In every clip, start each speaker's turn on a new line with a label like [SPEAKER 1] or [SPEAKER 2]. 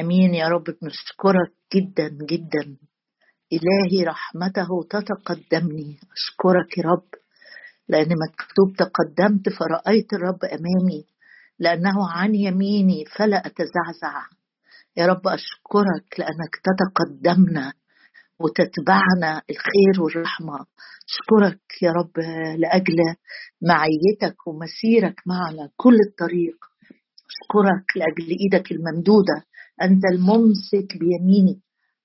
[SPEAKER 1] آمين. يا رب بنشكرك جدا جدا. إلهي رحمته تتقدمني. أشكرك يا رب. لأن مكتوب تقدمت فرأيت الرب أمامي. لأنه عن يميني فلا أتزعزع. يا رب أشكرك لأنك تتقدمنا وتتبعنا الخير والرحمة. أشكرك يا رب لأجل معيتك ومسيرك معنا كل الطريق. أشكرك لأجل إيدك الممدودة. أنت الممسك بيميني.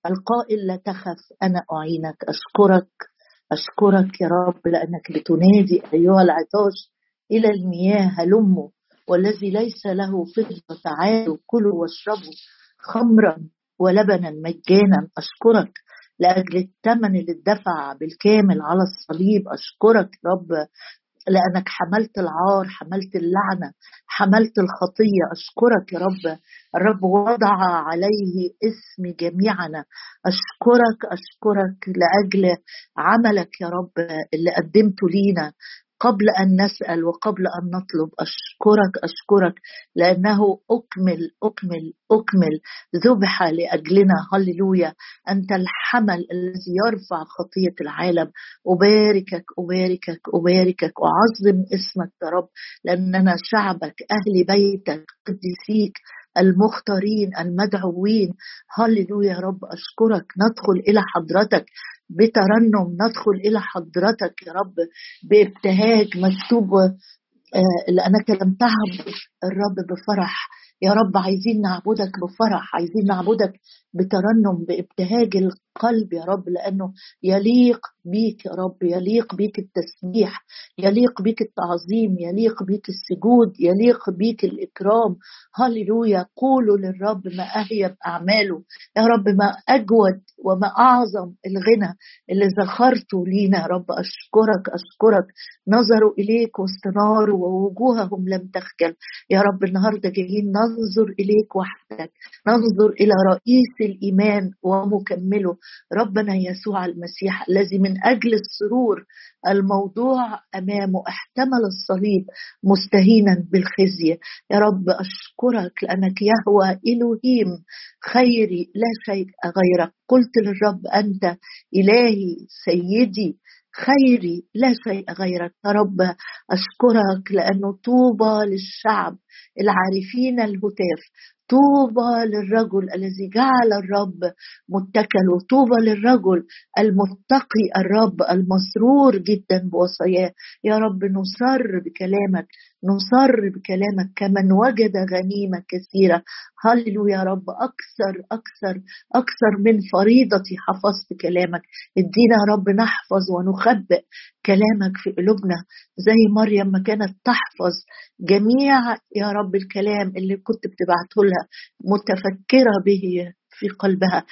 [SPEAKER 1] القائل لا تخف أنا أعينك أشكرك أشكرك يا رب لأنك بتنادي أيها العطاش إلى المياه هلموا والذي ليس له فضه تعالوا كلوا واشربوا خمرا ولبنا مجانا. أشكرك لأجل الثمن اللي اتدفع بالكامل على الصليب. أشكرك رب لأنك حملت العار حملت اللعنة حملت الخطية. أشكرك يا رب. الرب وضع عليه اسم جميعنا. أشكرك أشكرك لأجل عملك يا رب اللي قدمته لينا. قبل أن نسأل وقبل أن نطلب أشكرك أشكرك لأنه أكمل أكمل أكمل ذبح لأجلنا. هللويا. أنت الحمل الذي يرفع خطية العالم. أباركك أباركك أباركك. واعظم اسمك يا رب لأننا شعبك أهل بيتك قديسيك المختارين المدعوين. هللويا يا رب أشكرك. ندخل إلى حضرتك. بترنم ندخل إلى حضرتك يا رب بابتهاج مكتوب آه، لأنك لم تعبد الرب بفرح. يا رب عايزين نعبدك بفرح عايزين نعبدك بترنم بابتهاج القلب يا رب لأنه يليق بيك يا رب يليق بيك التسبيح يليق بيك التعظيم يليق بيك السجود يليق بيك الإكرام. هللويا قولوا للرب ما اهيب اعماله يا رب ما أجود وما أعظم الغنى اللي ذخرته لينا يا رب. أشكرك أشكرك. نظروا إليك وسط نار ووجوههم لم تخجل. يا رب النهارده جايين ننظر إليك وحدك. ننظر إلى رئيس الإيمان ومكمله. ربنا يسوع المسيح الذي من أجل السرور الموضوع أمامه احتمل الصليب مستهينا بالخزي. يا رب أشكرك لأنك يهوى إلهيم خيري لا شيء غيرك. قلت للرب أنت إلهي سيدي خيري لا شيء غيرك. يا رب أشكرك لأنه طوبى للشعب العارفين الهتاف. طوبى للرجل الذي جعل الرب متكل طوبى للرجل المتقي الرب المسرور جدا بوصاياه. يا رب نصر بكلامك نصر بكلامك كمن وجد غنيمة كثيرة. هللو يا رب. أكثر أكثر أكثر من فريضتي حفظت كلامك. ادينا يا رب نحفظ ونخبئ كلامك في قلوبنا زي مريم ما كانت تحفظ جميع يا رب الكلام اللي كنت بتبعته لها متفكرة به في قلبها.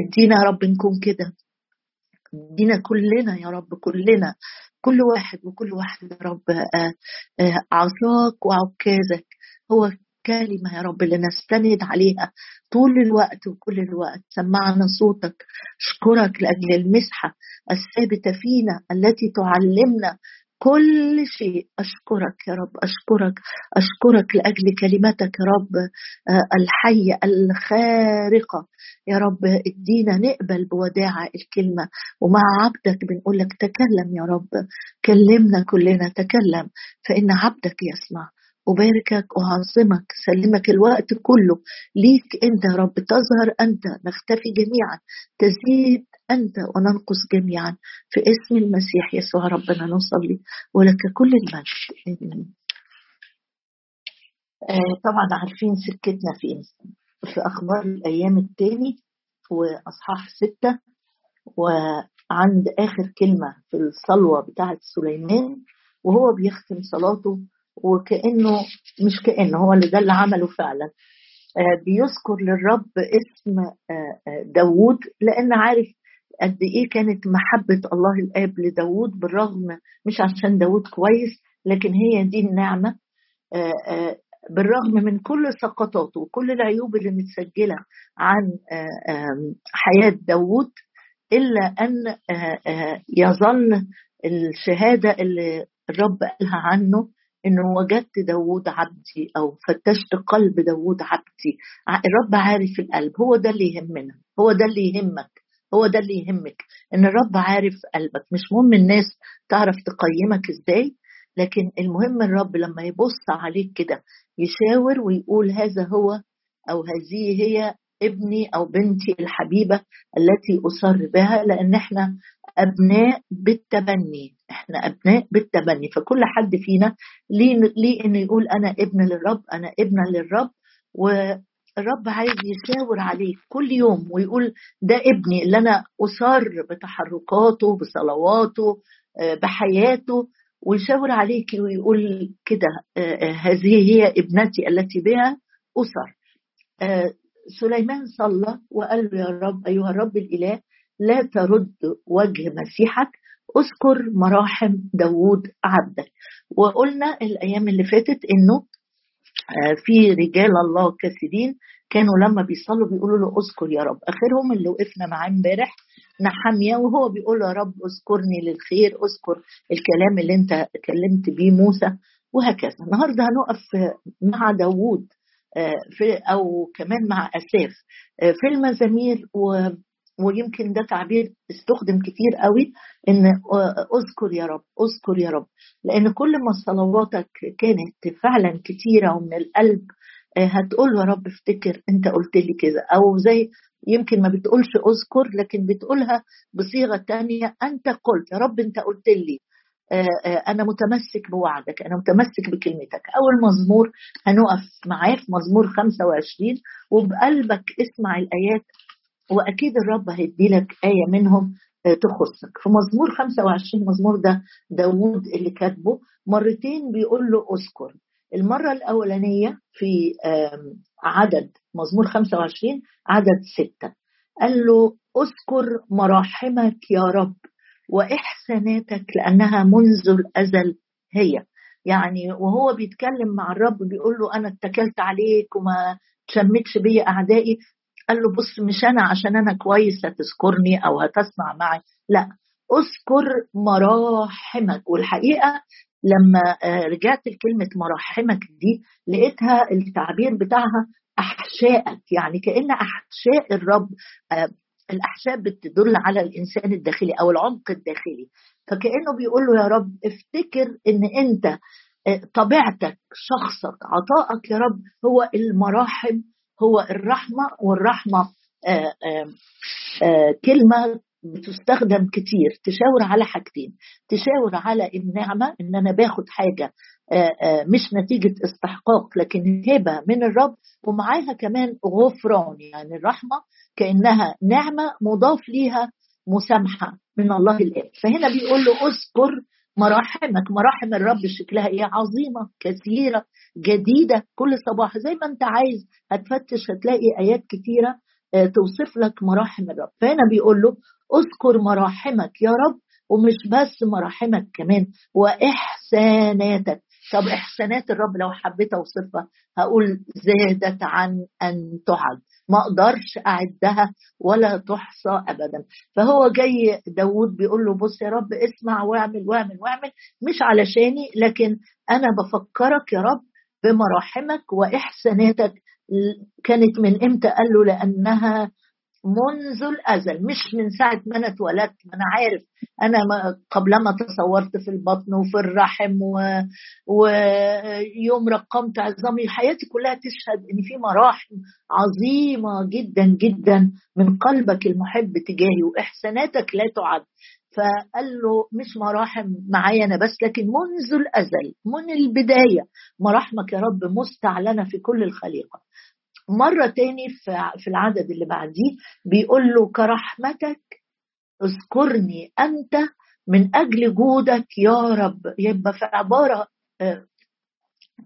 [SPEAKER 1] ادينا يا رب نكون كده. ادينا كلنا يا رب كلنا. كل واحد وكل واحد يا رب آه، آه، عصاك وعكازك. هو كلمة يا رب اللي نستند عليها طول الوقت وكل الوقت. سمعنا صوتك. اشكرك لأجل المسحة الثابتة فينا التي تعلمنا كل شيء. أشكرك يا رب أشكرك أشكرك لأجل كلمتك يا رب آه، الحية الخارقة. يا رب ادينا نقبل بوداعة الكلمة ومع عبدك بنقول لك تكلم يا رب. كلمنا كلنا تكلم فإن عبدك يسمع. أباركك وأعظمك سلمك الوقت كله. ليك أنت يا رب تظهر أنت نختفي جميعا. تزيد أنت وننقص جميعا. في اسم المسيح يسوع ربنا نصلي. ولك كل المجد آه طبعا عارفين سكتنا فين في أخبار الأيام التاني وأصحاح ستة. وعند آخر كلمة في الصلوة بتاعة سليمان وهو بيختم صلاته وكأنه مش كأنه هو اللي ده اللي عمله فعلا. آه بيذكر للرب اسم آه داوود لأن عارف قد إيه كانت محبة الله الآب لداود بالرغم مش عشان داود كويس لكن هي دي النعمة. آه، آه، بالرغم من كل سقطاته وكل العيوب اللي متسجلة عن آه، حياة داود إلا أن يظل الشهادة اللي الرب قالها عنه انه وجدت داوود عبدي أو فتشت قلب داوود عبدي. الرب عارف القلب هو ده اللي يهمنا هو ده اللي يهمك هو ده اللي يهمك. إن الرب عارف قلبك مش مهم الناس تعرف تقيمك إزاي لكن المهم الرب لما يبص عليك كده يشاور ويقول هذا هو أو هذه هي ابني أو بنتي الحبيبة التي أصر بها لأن إحنا أبناء بالتبني إحنا أبناء بالتبني. فكل حد فينا ليه ليه إنه يقول أنا ابن للرب أنا ابنه للرب والرب عايز يشاور عليك كل يوم ويقول ده ابني اللي أنا أصر بتحركاته بصلواته آه، بحياته ويشاور عليك ويقول كده آه، آه، هذه هي ابنتي التي بها أسر سليمان صلى وقال له يا رب أيها الرب الإله لا ترد وجه مسيحك اذكر مراحم داوود عبدك. وقلنا الأيام اللي فاتت إنه آه، في رجال الله كثيرين كانوا لما بيصلوا بيقولوا له اذكر يا رب. آخرهم اللي وقفنا معاه امبارح نحمية وهو بيقول يا رب اذكرني للخير اذكر الكلام اللي انت كلمت بيه موسى. وهكذا. النهارده هنقف مع داوود. في أو كمان مع اساف آه، في المزامير و ويمكن ده تعبير استخدم كتير قوي إن أذكر يا رب أذكر يا رب. لأن كل ما صلواتك كانت فعلا كتيرة ومن القلب آه، هتقول يا رب افتكر أنت قلت لي كذا أو زي يمكن ما بتقولش أذكر لكن بتقولها بصيغة تانية أنت قلت يا رب أنت قلت لي. أنا متمسك بوعدك أنا متمسك بكلمتك. أول مزمور هنقف معاه في مزمور 25 وبقلبك اسمع الآيات وأكيد الرب هيدي لك آية منهم آه، تخصك. في مزمور 25 مزمور ده داوود اللي كاتبه مرتين بيقول له أذكر. المرة الأولانية في عدد مزمور 25 عدد ستة. قال له أذكر مراحمك يا رب. وإحساناتك لأنها منذ الأزل هي. يعني وهو بيتكلم مع الرب بيقول له أنا اتكلت عليك وما تشمتش بيا أعدائي. قال له بص مش أنا عشان أنا كويس هتذكرني أو هتسمع معي. لا اذكر مراحمك. والحقيقة لما آه، رجعت لكلمة مراحمك دي لقيتها التعبير بتاعها أحشائك. يعني كأن أحشاء الرب الاحشاء بتدل على الإنسان الداخلي أو العمق الداخلي. فكأنه بيقول له يا رب افتكر إن أنت آه، طبيعتك شخصك عطائك يا رب هو المراحم هو الرحمة والرحمة آه، آه، كلمة بتستخدم كتير. تشاور على حاجتين. تشاور على النعمة ان أنا باخد حاجة مش نتيجة استحقاق لكن هبة من الرب ومعاها كمان غفران يعني الرحمة كأنها نعمة مضاف ليها مسامحة من الله الآب فهنا بيقول له اذكر مراحمك. مراحم الرب شكلها إيه؟ عظيمة كثيرة جديدة كل صباح. زي ما أنت عايز هتفتش هتلاقي آيات كثيره آه، توصف لك مراحم الرب. فهنا بيقول له اذكر مراحمك يا رب ومش بس مراحمك كمان وإحساناتك. طب إحسانات الرب لو حبيت اوصفها هقول زادت عن أن تعد. ما أقدرش أعدها ولا تحصى ابدا. فهو جاي داود بيقول له بص يا رب اسمع واعمل واعمل واعمل. مش علشاني لكن أنا بفكرك يا رب بمراحمك وإحساناتك. كانت من إمتى؟ قال له لأنها منذ الأزل مش من ساعة ما أنا اتولدت ما أنا عارف. أنا قبلما تصورت في البطن وفي الرحم و... ويوم رقمت عظامي حياتي كلها تشهد إن في مراحم عظيمة جدا جدا من قلبك المحب تجاهي وإحساناتك لا تعد. فقال له مش مراحم معايا أنا بس لكن منذ الأزل من البداية مراحمك يا رب مستعلنه في كل الخليقة. مرة تاني في العدد اللي بعديه بيقول له كرحمتك اذكرني أنت من أجل جودك يا رب. يبقى في عبارة آه،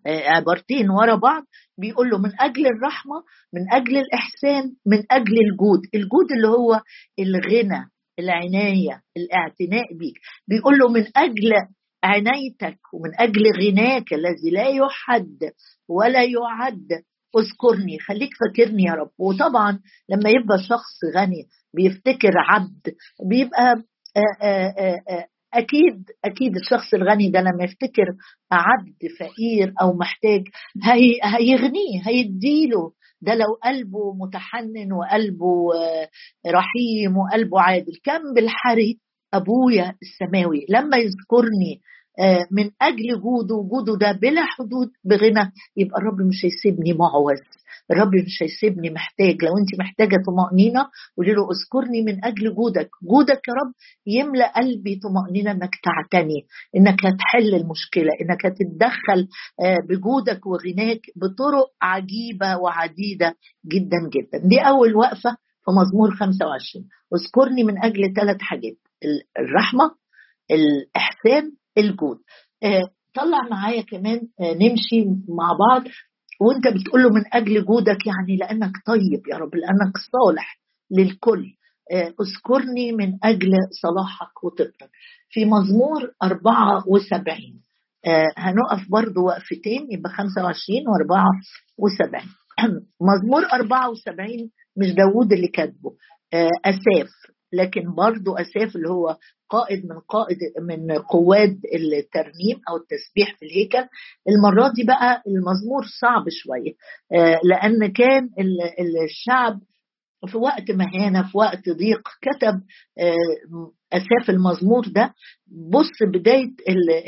[SPEAKER 1] آه، عبارتين ورا بعض بيقول له من أجل الرحمة من أجل الإحسان من أجل الجود. الجود اللي هو الغنى العناية الاعتناء بيك. بيقول له من أجل عنايتك ومن أجل غناك الذي لا يحد ولا يعد. اذكرني خليك فاكرني يا رب. وطبعا لما يبقى شخص غني بيفتكر عبد بيبقى آآ آآ آآ أكيد أكيد الشخص الغني ده لما يفتكر عبد فقير أو محتاج هي هيغنيه هيديله. ده لو قلبه متحنن وقلبه رحيم وقلبه عادل. كم بالحري أبويا السماوي. لما يذكرني آه، من أجل جوده وجوده ده بلا حدود بغنى. يبقى الرب مش هيسيبني معوز. الرب مش هيسيبني محتاج. لو أنت محتاجة طمأنينة قولي له اذكرني من أجل جودك جودك يا رب يملأ قلبي طمأنينة إنك تعتني إنك هتحل المشكلة إنك هتتدخل آه، بجودك وغناك بطرق عجيبة وعديدة جدا جدا. دي أول وقفة في مزمور 25 اذكرني من أجل ثلاث حاجات. الرحمة الإحسان الجود. آه، طلع معايا كمان آه، نمشي مع بعض وانت بتقول له من أجل جودك يعني لأنك طيب يا رب لأنك صالح للكل. آه، اذكرني من أجل صلاحك وطيبتك. في مزمور 74 هنقف برضو وقفتين يبقى 25 و74 مزمور 74 مش داوود اللي كاتبه. أساف. لكن برضو أساف اللي هو قائد من قائد من قواد الترنيم أو التسبيح في الهيكل المرة دي بقى المزمور صعب شوية آه، لأن كان الشعب في وقت مهانة في وقت ضيق كتب آه، أساف المزمور ده. بص بداية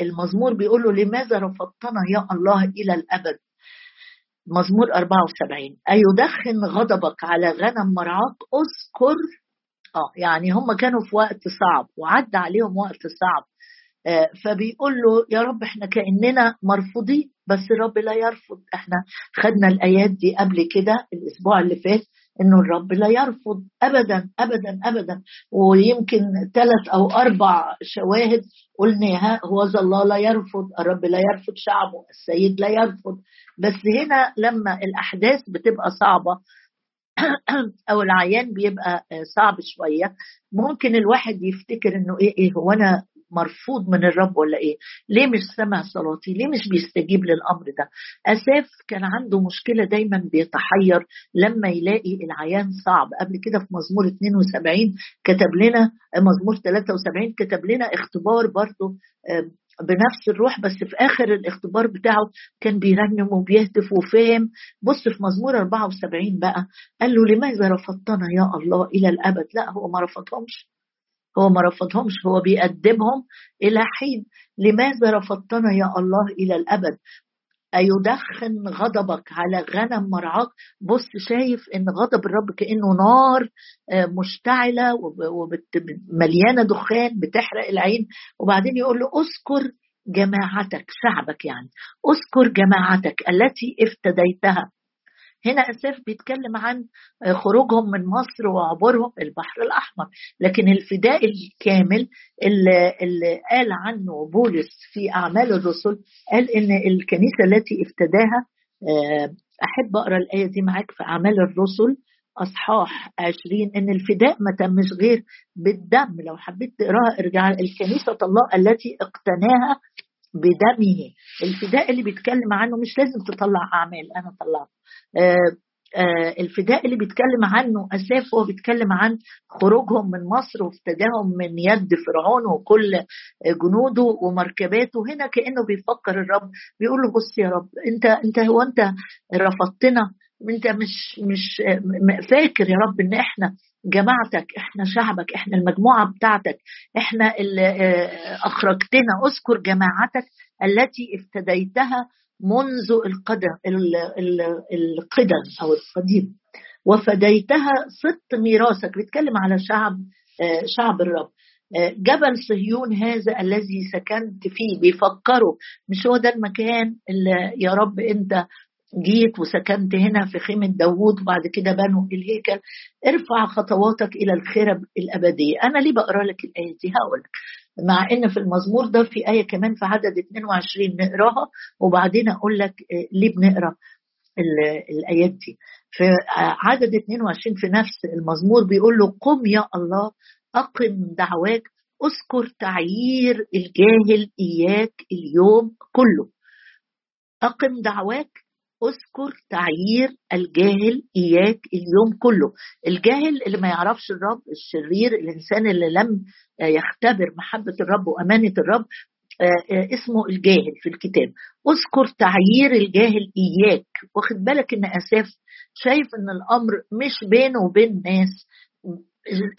[SPEAKER 1] المزمور بيقول له لماذا رفضتنا يا الله إلى الأبد؟ مزمور 74 أيدخن غضبك على غنم مرعاك اذكر آه يعني هم كانوا في وقت صعب وعدى عليهم وقت صعب. آه فبيقول له يا رب إحنا كأننا مرفوضين بس الرب لا يرفض. إحنا خدنا الآيات دي قبل كده الأسبوع اللي فات إنه الرب لا يرفض. ابدا ابدا ابدا. ويمكن ثلاث أو أربع شواهد قلنا هو الله لا يرفض الرب لا يرفض شعبه السيد لا يرفض. بس هنا لما الأحداث بتبقى صعبة أو العيان بيبقى صعب شوية ممكن الواحد يفتكر إنه إيه إيه هو أنا مرفوض من الرب ولا إيه؟ ليه مش سمع صلاتي؟ ليه مش بيستجيب للأمر ده؟ أساف كان عنده مشكلة دايما بيتحير لما يلاقي العيان صعب، قبل كده في مزمور 72 كتب لنا مزمور 73 كتب لنا اختبار برضه بنفس الروح بس في آخر الاختبار بتاعه كان بيرنم وبيهتف وفاهم بص في مزمور 74 بقى قال له لماذا رفضتنا يا الله إلى الأبد؟ لا هو ما رفضهمش. هو ما رفضهمش هو بيقدمهم إلى حين. لماذا رفضتنا يا الله إلى الأبد؟ أيدخن غضبك على غنم مرعاك؟ بص شايف إن غضب الرب كأنه نار آه، مشتعلة ومليانه دخان بتحرق العين. وبعدين يقول له أذكر جماعتك شعبك يعني أذكر جماعتك التي افتديتها. هنا أساف بيتكلم عن خروجهم من مصر وعبورهم البحر الأحمر. لكن الفداء الكامل اللي, اللي قال عنه بولس في أعمال الرسل قال إن الكنيسة التي افتداها آه، أحب أقرأ الآية دي معاك في أعمال الرسل أصحاح 20 إن الفداء ما تمش غير بالدم. لو حبيت تقراها ارجع الكنيسة الله التي اقتناها بدمه. الفداء اللي بيتكلم عنه مش لازم تطلع أعمال أنا طلعت. آه، آه، الفداء اللي بيتكلم عنه اساف هو بيتكلم عن خروجهم من مصر وافتداهم من يد فرعون وكل جنوده ومركباته. هنا كأنه بيفكر الرب بيقول له بص يا رب أنت أنت هو أنت رفضتنا؟ أنت مش مش فاكر يا رب إن إحنا جماعتك إحنا شعبك إحنا المجموعة بتاعتك إحنا اللي آه، أخرجتنا. أذكر جماعتك التي افتديتها منذ القدم القدم أو القديم. وفديتها ست ميراثك. بيتكلم على شعب آه، شعب الرب. آه، جبل صهيون هذا الذي سكنت فيه. بيفكروا مش هو ده المكان اللي يا رب أنت جيت وسكنت هنا في خيمة داوود وبعد كده بنوا الهيكل ارفع خطواتك إلى الخرب الأبدية أنا ليه بقرأ لك الآية دي؟ هقول مع إن في المزمور ده في آية كمان في عدد 22 نقراها وبعدين أقول لك آه، ليه بنقرأ الآيات دي. في عدد 22 في نفس المزمور بيقول له قم يا الله أقم دعواك أذكر تعيير الجاهل إياك اليوم كله. أقم دعواك اذكر تعيير الجاهل إياك اليوم كله. الجاهل اللي ما يعرفش الرب الشرير الإنسان اللي لم يختبر محبة الرب وأمانة الرب آه، آه، اسمه الجاهل في الكتاب. اذكر تعيير الجاهل إياك. واخد بالك إن آساف شايف إن الأمر مش بينه وبين ناس؟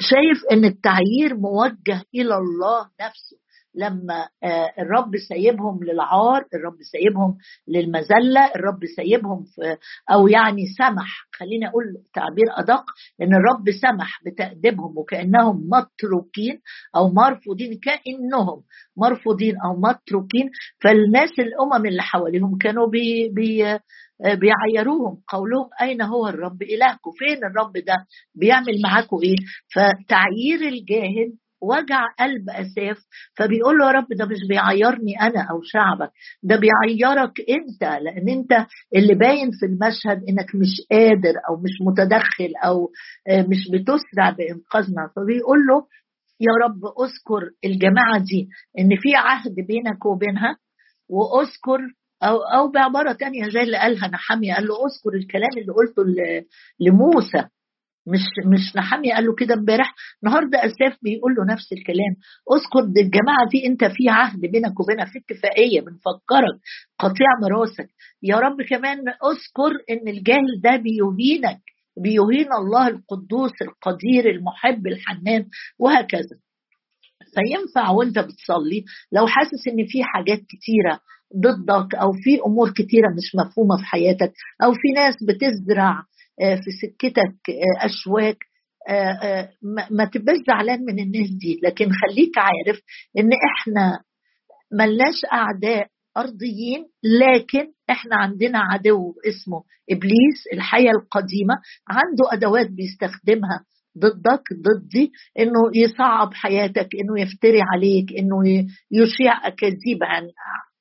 [SPEAKER 1] شايف إن التعيير موجه إلى الله نفسه. لما آه، الرب سايبهم للعار الرب سايبهم للمذلة الرب سايبهم في أو يعني سمح خليني أقول تعبير أدق إن الرب سمح بتأديبهم وكأنهم متروكين أو مرفوضين كأنهم مرفوضين أو متروكين فالناس الأمم اللي حواليهم كانوا بي بي آه، بيعيروهم قولهم أين هو الرب إلهكم؟ فين الرب ده؟ بيعمل معاكم إيه؟ فتعيير الجاهل وجع قلب اساف فبيقول له يا رب ده مش بيعيرني أنا أو شعبك ده بيعيرك أنت لأن أنت اللي باين في المشهد إنك مش قادر أو مش متدخل أو آه، مش بتسرع بإنقاذنا. فبيقول له يا رب أذكر الجماعة دي إن في عهد بينك وبينها وأذكر أو أو بعبارة تانية زي اللي قالها نحمية قال له أذكر الكلام اللي قلته لموسى. مش مش نحمي قال له كده امبارح النهارده اساف بيقول له نفس الكلام. أذكر الجماعة دي أنت في عهد بينك وبينها في اتفاقية بنفكرك قطيع مراسك. يا رب كمان أذكر إن الجاهل ده بيهينك بيهين الله القدوس القدير المحب الحنان وهكذا. فينفع وأنت بتصلي لو حاسس إن في حاجات كتيرة ضدك أو في أمور كتيرة مش مفهومة في حياتك أو في ناس بتزرع في سكتك آه، أشواك آه، ما تبقاش زعلان من الناس دي. لكن خليك عارف إن إحنا ملناش أعداء أرضيين لكن إحنا عندنا عدو اسمه إبليس الحياة القديمة عنده أدوات بيستخدمها ضدك ضدي إنه يصعب حياتك إنه يفتري عليك إنه يشيع أكاذيب عن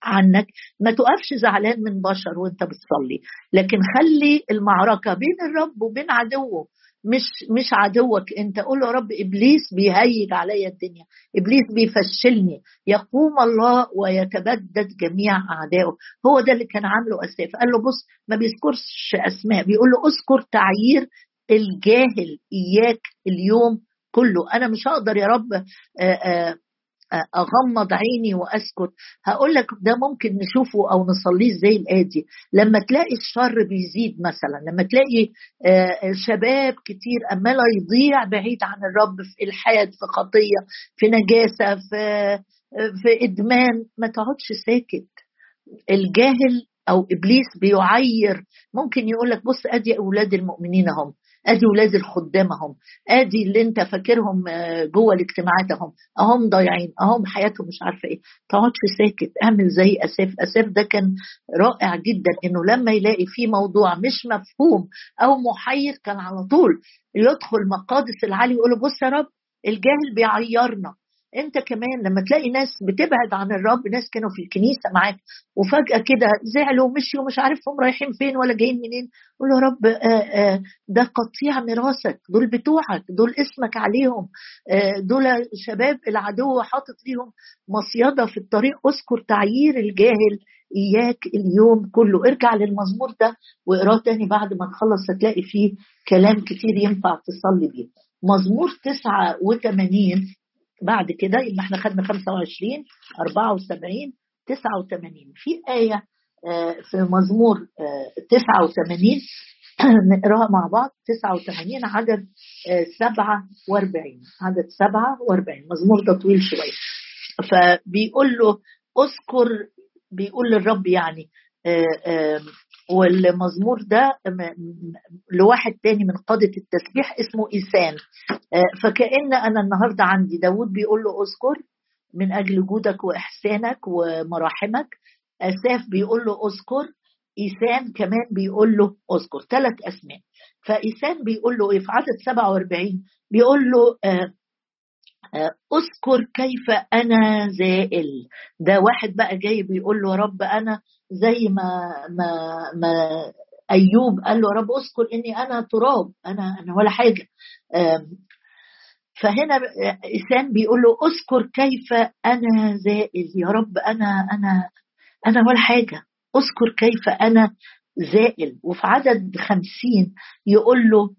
[SPEAKER 1] عنك. ما تقفش زعلان من بشر وانت بتصلي. لكن خلي المعركة بين الرب وبين عدوه. مش مش عدوك. انت قول له رب إبليس بيهيج عليا الدنيا. إبليس بيفشلني. يقوم الله ويتبدد جميع أعدائه. هو ده اللي كان عامله أساف. قال له بص ما بيذكرش أسماء. بيقول له اذكر تعيير الجاهل إياك اليوم كله. أنا مش هقدر يا رب آآ آآ أغمض عيني وأسكت. هقول لك ده ممكن نشوفه أو نصليه زي الادي لما تلاقي الشر بيزيد مثلا لما تلاقي آه، شباب كتير أماله يضيع بعيد عن الرب في الحاد في خطية في نجاسة في في إدمان ما تقعدش ساكت. الجاهل أو إبليس بيعير. ممكن يقول لك بص أدي أولاد المؤمنين هم أدي ولاد الخدام اهم أدي اللي أنت فاكرهم آه، جوه الاجتماعات أهم اهم ضايعين أهم حياتهم مش عارفة إيه. تقعدش ساكت اعمل زي أساف. أساف ده كان رائع جدا إنه لما يلاقي في موضوع مش مفهوم أو محير كان على طول يدخل مقادس العالي يقول بص يا رب الجاهل بيعيرنا. انت كمان لما تلاقي ناس بتبعد عن الرب ناس كانوا في الكنيسة معاك وفجأة كده زعلوا ومشيوا مش عارفهم رايحين فين ولا جايين منين قول يا رب آه، آه، ده قطيع ميراثك دول بتوعك دول اسمك عليهم آه، دول شباب العدو حاطط ليهم مصيدة في الطريق اذكر تعيير الجاهل إياك اليوم كله. ارجع للمزمور ده واقراه تاني بعد ما تخلص هتلاقي فيه كلام كتير ينفع تصلي بيه. مزمور 89 بعد كده يبقى إحنا خدنا 25 74 89 في آية آه، في مزمور 89 آه، نقراها مع بعض. 89 عدد 47 آه، عدد 47 مزمور ده طويل شوية. فبيقول له أذكر بيقول للرب يعني والمزمور ده لواحد تاني من قادة التسبيح اسمه إيسان. آه، فكأن أنا النهاردة عندي داود بيقول له أذكر من أجل جودك وإحسانك ومراحمك. أساف بيقول له أذكر إيسان كمان بيقول له أذكر. ثلاث أسماء. فإيسان بيقول له إيه؟ في عدد 47 بيقول له آه أذكر كيف أنا زائل. ده واحد بقى جاي بيقول له رب أنا زي ما ما ما أيوب قال له رب أذكر إني أنا تراب أنا أنا ولا حاجة. فهنا انسان بيقول له أذكر كيف أنا زائل. يا رب أنا أنا أنا ولا حاجة. أذكر كيف أنا زائل. وفي عدد خمسين يقول له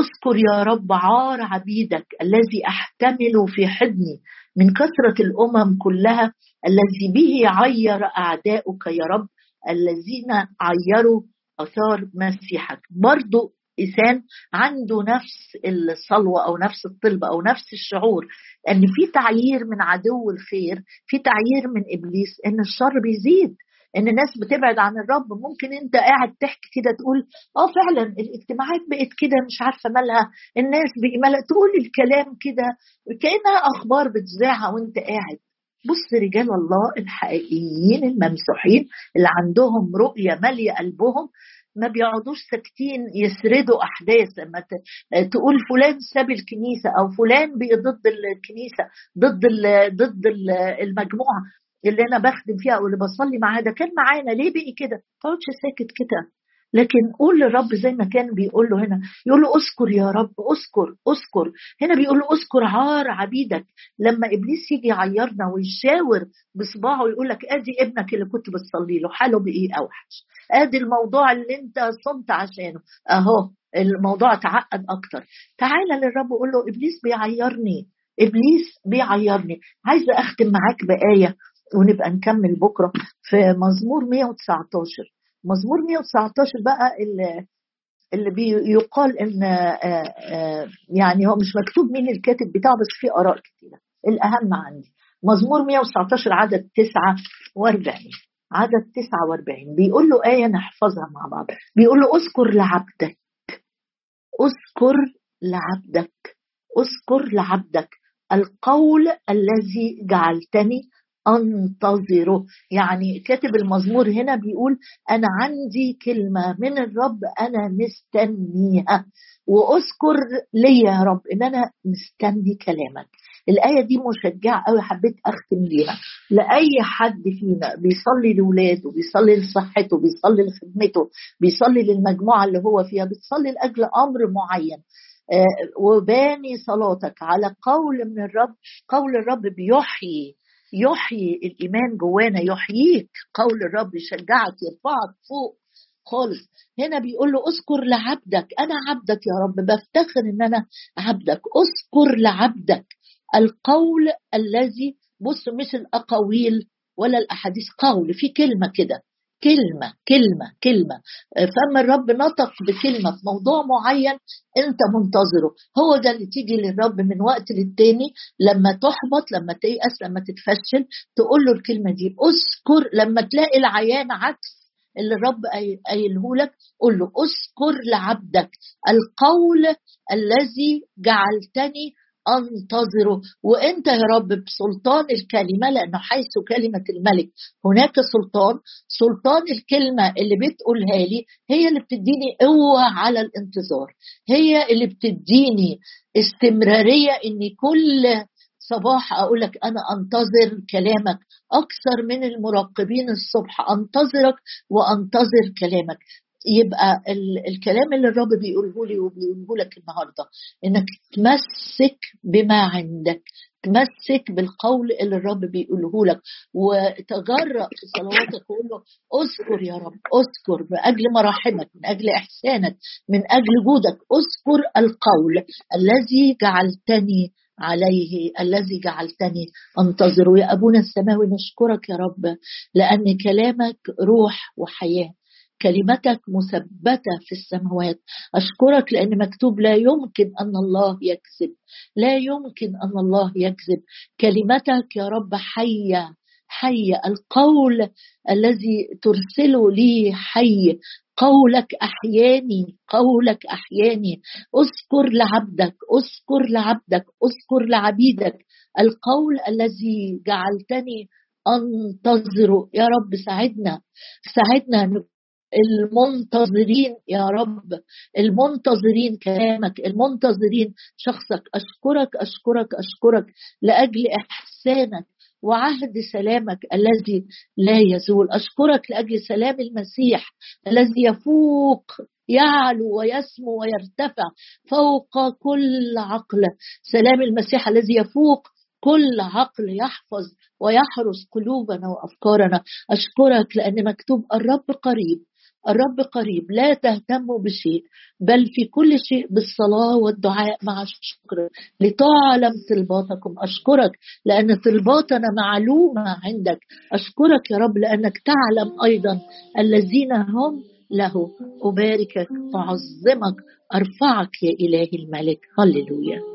[SPEAKER 1] اذكر يا رب عار عبيدك الذي أحتمل في حضني من كثرة الأمم كلها الذي به عير أعداؤك يا رب الذين عيروا آثار مسيحك. برضو إنسان عنده نفس الصلوة أو نفس الطلبه أو نفس الشعور إن في تعيير من عدو الخير في تعيير من إبليس إن الشر بيزيد. إن الناس بتبعد عن الرب ممكن أنت قاعد تحكي كده تقول آه فعلا الاجتماعات بقت كده مش عارفة مالها الناس بقى تقول الكلام كده كأنها أخبار بتذاعها وأنت قاعد. بص رجال الله الحقيقيين الممسوحين اللي عندهم رؤية مالية قلبهم ما بيقعدوش ساكتين يسردوا أحداث لما تقول فلان ساب الكنيسة أو فلان ضد الكنيسة ضد ضد المجموعة. اللي أنا بخدم فيها أو اللي بصلي معاها ده كان معانا. ليه بقي كده؟ ما تقعدش ساكت كده. لكن قول للرب زي ما كان بيقول له هنا. يقول له أذكر يا رب أذكر أذكر. هنا بيقول له أذكر عار عبيدك. لما إبليس يجي يعيرنا ويشاور بصباعه ويقول لك أدي ابنك اللي كنت بتصلي له حاله بايه أوحش. أدي الموضوع اللي أنت صمت عشانه. أهو الموضوع تعقد أكتر. تعالى للرب وقول له إبليس بيعيرني. إبليس بيعيرني. عايزة اختم معاك بآية. ونبقى نكمل بكرة في مزمور 119 مزمور 119 بقى اللي اللي بيقال إن آه، آه، يعني هو مش مكتوب مين الكاتب بتاعه بس في آراء كثيره الأهم عندي مزمور 119 عدد 49 عدد 49 بيقول له آية نحفظها مع بعض. بيقول له اذكر لعبدك. اذكر لعبدك. اذكر لعبدك. القول الذي جعلتني انتظره يعني كاتب المزمور هنا بيقول أنا عندي كلمة من الرب أنا مستنيها وأذكر لي يا رب إن أنا مستني كلامك. الآية دي مشجعة قوي حبيت أختم بيها. لأي حد فينا بيصلي لولاده بيصلي لصحته بيصلي لخدمته بيصلي للمجموعة اللي هو فيها بيصلي لأجل أمر معين. آه وباني صلاتك على قول من الرب قول الرب بيحيي. يحيي الإيمان جوانا يحييك. قول الرب يشجعك يرفعك فوق خالص. هنا بيقول له اذكر لعبدك. أنا عبدك يا رب. بفتخر إن أنا عبدك. اذكر لعبدك. القول الذي بص مش الأقاويل ولا الأحاديث قول في كلمة كده. كلمة كلمة كلمة. فما الرب نطق بكلمة في موضوع معين أنت منتظره. هو ده اللي تيجي للرب من وقت للتاني. لما تحبط لما تيأس لما تتفشل تقول له الكلمة دي. أذكر لما تلاقي العيان عكس اللي الرب قايله لك قول له أذكر لعبدك. القول الذي جعلتني انتظره وأنت يا رب بسلطان الكلمة لأنه حيث كلمة الملك هناك سلطان سلطان الكلمة اللي بتقولها لي هي اللي بتديني قوة على الانتظار هي اللي بتديني استمرارية إني كل صباح أقول لك أنا أنتظر كلامك أكثر من المراقبين الصبح أنتظرك وأنتظر كلامك. يبقى الكلام اللي الرب بيقوله لي وبيقوله لك النهارده إنك تمسك بما عندك تمسك بالقول اللي الرب بيقوله لك وتجرأ في صلواتك وقول له أذكر يا رب أذكر من أجل مراحمك من أجل إحسانك من أجل جودك أذكر القول الذي جعلتني عليه الذي جعلتني أنتظره. يا أبونا السماوي نشكرك يا رب لأن كلامك روح وحياة. كلمتك مثبتة في السماوات. أشكرك لأن مكتوب لا يمكن أن الله يكذب. لا يمكن أن الله يكذب. كلمتك يا رب حية حي القول الذي ترسله لي حي. قولك أحياني قولك أحياني. أذكر لعبدك أذكر لعبدك أذكر لعبيدك. القول الذي جعلتني انتظره يا رب ساعدنا ساعدنا المنتظرين يا رب. المنتظرين كلامك المنتظرين شخصك. أشكرك أشكرك أشكرك لأجل إحسانك وعهد سلامك الذي لا يزول. أشكرك لأجل سلام المسيح الذي يفوق يعلو ويسمو ويرتفع فوق كل عقل. سلام المسيح الذي يفوق كل عقل يحفظ ويحرس قلوبنا وأفكارنا. أشكرك لأن مكتوب الرب قريب. الرب قريب لا تهتموا بشيء بل في كل شيء بالصلاة والدعاء مع الشكر. لتعلم طلباتكم أشكرك لأن طلباتنا معلومة عندك. أشكرك يا رب لأنك تعلم أيضا الذين هم له. أباركك أعظمك أرفعك يا إلهي الملك. هللويا.